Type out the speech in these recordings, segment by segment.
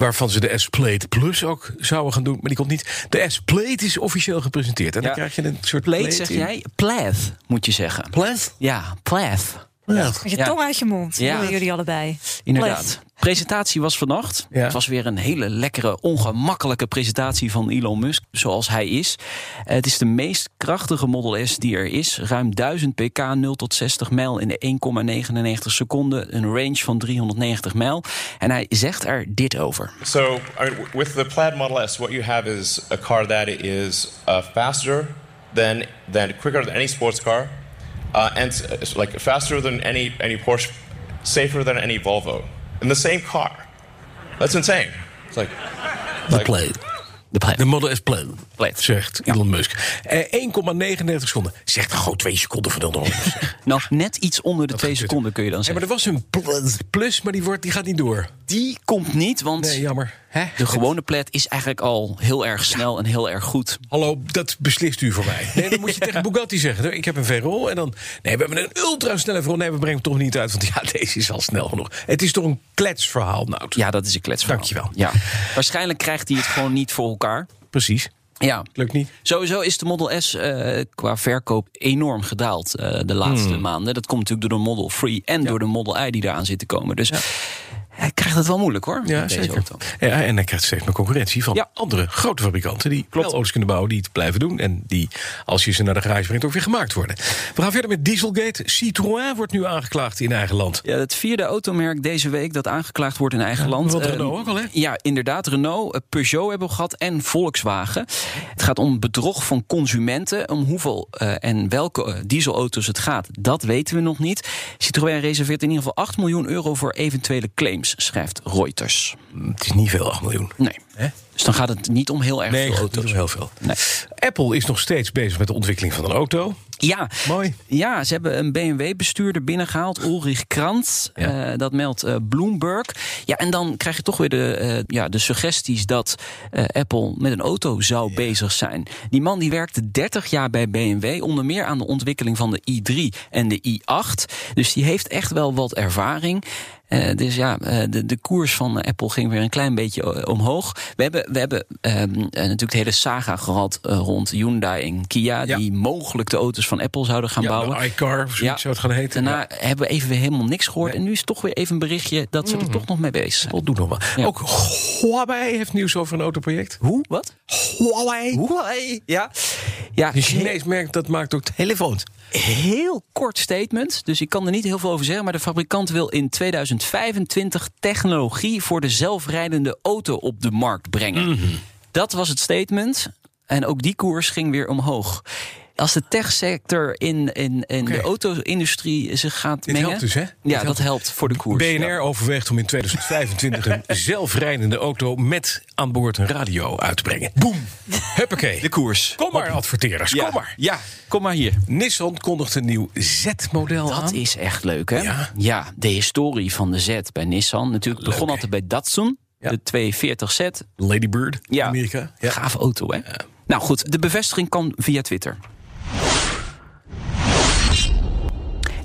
Waarvan ze de S-Plate Plus ook zouden gaan doen. Maar die komt niet. De S-Plate is officieel gepresenteerd. En dan Ja. krijg je een soort plate zeg in. jij? Plath moet je zeggen. Plaid? Ja, plath. Met je tong uit je mond. Ja. Ja. jullie allebei. Inderdaad. Presentatie was vannacht. Ja. Het was weer een hele lekkere, ongemakkelijke presentatie van Elon Musk, zoals hij is. Eh, Het is de meest krachtige Model S die er is. Ruim 1000 pk, 0 tot 60 mijl in de 1,99 seconden. Een range van 390 mijl. En hij zegt er dit over. So, with the Plaid Model S, what you have is a car that is uh, faster than, than quicker than any sports car, uh, and uh, like faster than any any Porsche, safer than any Volvo in the same car. That's insane. It's like, De like Plaid. De Model S Plaid. Plaid. Zegt Elon Musk. Eh, 1,99 seconden. Zegt gewoon 2 seconden van de Nou, net iets onder de 2 gebeurt er. seconden kun je dan Ja, maar zeggen. er was een Plus, maar die, wordt, die gaat niet door. Die komt niet, want Nee, jammer. Hè? de gewone Plaid is eigenlijk al heel erg snel en heel erg goed. Hallo, dat beslist u voor mij. Nee, dan moet je tegen Bugatti zeggen. Ik heb een Verrol en dan... Nee, we hebben een ultrasnelle Verrol. Nee, we brengen hem toch niet uit, want ja, deze is al snel genoeg. Het is toch een kletsverhaal, nou. Ja, dat is een kletsverhaal. Dankjewel. Ja. Waarschijnlijk krijgt hij het gewoon niet voor elkaar. Precies. Ja. Lukt niet. Sowieso is de Model S eh, qua verkoop enorm gedaald eh, de laatste Hmm. maanden. Dat komt natuurlijk door de Model 3 en door de Model I die eraan zit te komen. Dus hij krijgt het wel moeilijk hoor. Ja, zeker. auto. Ja, en hij krijgt steeds meer concurrentie van Ja. andere grote fabrikanten... die wel auto's kunnen bouwen, die het blijven doen... en die, als je ze naar de garage brengt, ook weer gemaakt worden. We gaan verder met Dieselgate. Citroën wordt nu aangeklaagd in eigen land. Ja, het vierde automerk deze week dat aangeklaagd wordt in eigen land. want Eh, Renault ook al, hè? Ja, inderdaad. Renault, eh, Peugeot hebben we gehad en Volkswagen. Het gaat om bedrog van consumenten. Om hoeveel eh, en welke eh, dieselauto's het gaat, dat weten we nog niet. Citroën reserveert in ieder geval 8 miljoen euro voor eventuele claims, schrijft Reuters. Het is niet veel, 8 miljoen. Nee. Hè? Dus dan gaat het niet om heel erg Nee, veel dat auto's. is heel veel. Nee. Apple is nog steeds bezig met de ontwikkeling van een auto. Ja, Mooi. Ja, ze hebben een BMW-bestuurder binnengehaald, Ulrich Krantz. Ja. Eh, dat meldt eh, Bloomberg. Ja, en dan krijg je toch weer de, eh, ja, de suggesties dat Apple met een auto zou bezig zijn. Die man die werkte 30 jaar bij BMW, onder meer aan de ontwikkeling van de i3 en de i8. Dus die heeft echt wel wat ervaring. Eh, dus ja, eh, de, de koers van Apple ging weer een klein beetje eh, omhoog. We hebben, we hebben ehm, eh, natuurlijk de hele saga gehad eh, rond Hyundai en Kia... Ja. die mogelijk de auto's van Apple zouden gaan Ja, bouwen. de iCar, of zoiets zou het gaan heten. Daarna hebben we even weer helemaal niks gehoord. En nu is toch weer even een berichtje dat ze er toch nog mee bezig zijn. Apple doet nog wel. Ook Huawei heeft nieuws over een autoproject. Hoe? Wat? Huawei. Huawei. Ja. Ja, Een Chinees merk dat maakt ook telefoons. heel kort statement. Dus ik kan er niet heel veel over zeggen. Maar de fabrikant wil in 2025 technologie voor de zelfrijdende auto op de markt brengen. Dat was het statement. En ook die koers ging weer omhoog. Als de techsector in, in, in de auto-industrie zich gaat Dit mengen. helpt dus, hè? Dit Ja, helpt. dat helpt voor de koers. BNR Ja. overweegt om in 2025 een zelfrijdende auto met aan boord een radio uit te brengen. Boom! Huppakee. De koers. Kom maar, adverteerders, Ja. kom maar. Ja, kom maar hier. Nissan kondigt een nieuw Z-model aan. Dat is echt leuk, hè? Ja. de historie van de Z bij Nissan. Natuurlijk begon hè? altijd bij Datsun. Ja. De 240Z. Lady Bird in Ja, Amerika. Ja. gaaf auto, hè? Nou goed, de bevestiging kan via Twitter.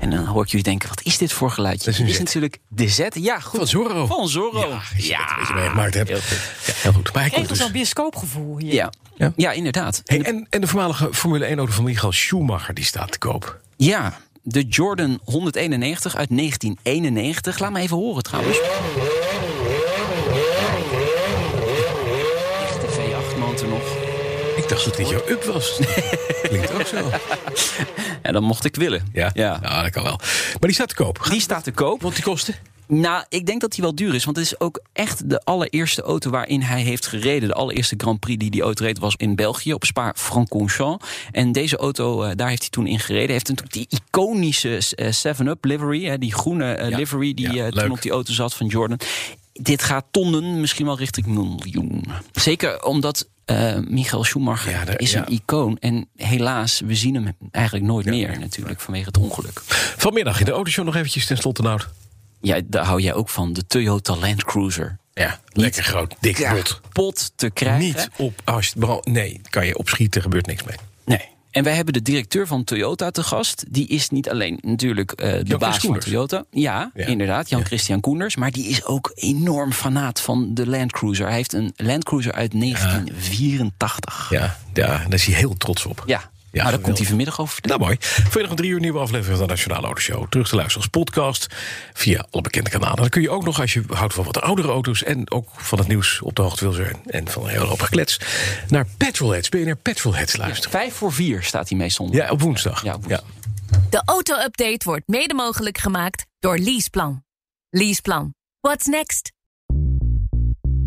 En dan hoor ik jullie denken, wat is dit voor geluidje? Dat is natuurlijk de Z. Ja, goed. Van Zorro. Van Zorro. Ja, je ja. Je meegemaakt hebt. heel goed. Ja, heel goed. Maar hij komt dus dus. zo'n bioscoopgevoel hier. Ja. Ja. Ja. inderdaad. Hey, en, en de voormalige Formule 1-auto van Michael Schumacher die staat te koop. Ja, de Jordan 191 uit 1991. Laat me even horen trouwens. Echte V8-motor nog. Ik dacht dat dit jouw up was. Klinkt ook zo. En dan mocht ik willen. Ja, ja. ja. dat kan wel. Maar die staat te koop. Die staat te koop. Want die kosten? Nou, ik denk dat die wel duur is. Want het is ook echt de allereerste auto waarin hij heeft gereden. De allereerste Grand Prix die die auto reed was in België op Spa-Francorchamps. En deze auto, eh, daar heeft hij toen in gereden. Hij heeft natuurlijk die iconische eh, 7-Up livery. Die groene eh, livery die Ja, eh, toen op die auto zat van Jordan. Dit gaat tonnen, misschien wel richting miljoen. Zeker omdat Eh, Michael Schumacher Ja, daar- is ja. een icoon. En helaas, we zien hem eigenlijk nooit meer natuurlijk vanwege het ongeluk. Vanmiddag in de autoshow nog eventjes ten slotte, Nout. Ja, daar hou jij ook van. De Toyota Land Cruiser. Ja, lekker groot, dik bot. Pot te krijgen. Niet op, als je, het- nee, kan je opschieten, gebeurt niks mee. Nee. En wij hebben de directeur van Toyota te gast. Die is niet alleen natuurlijk eh, de Jan baas van. Toyota. Ja, Ja. inderdaad, Jan-Christian Koenders. Maar die is ook enorm fanaat van de Land Cruiser. Hij heeft een Land Cruiser uit 1984. Ja, Ja, ja, daar is hij heel trots op. ja. Maar daar komt hij vanmiddag over vertellen. Nou mooi. Vanmiddag een drie uur nieuwe aflevering van de Nationale Autoshow. Terug te luisteren als podcast via alle bekende kanalen. Dan kun je ook nog, als je houdt van wat oudere auto's... en ook van het nieuws op de hoogte wil zijn... en van een hele hoop geklets... naar Petrolheads, BNR Petrolheads luisteren. Vijf voor vier staat hij meestal. Ja, op woensdag. Ja, op woensdag. De auto-update wordt mede mogelijk gemaakt door Leaseplan. Leaseplan. What's next?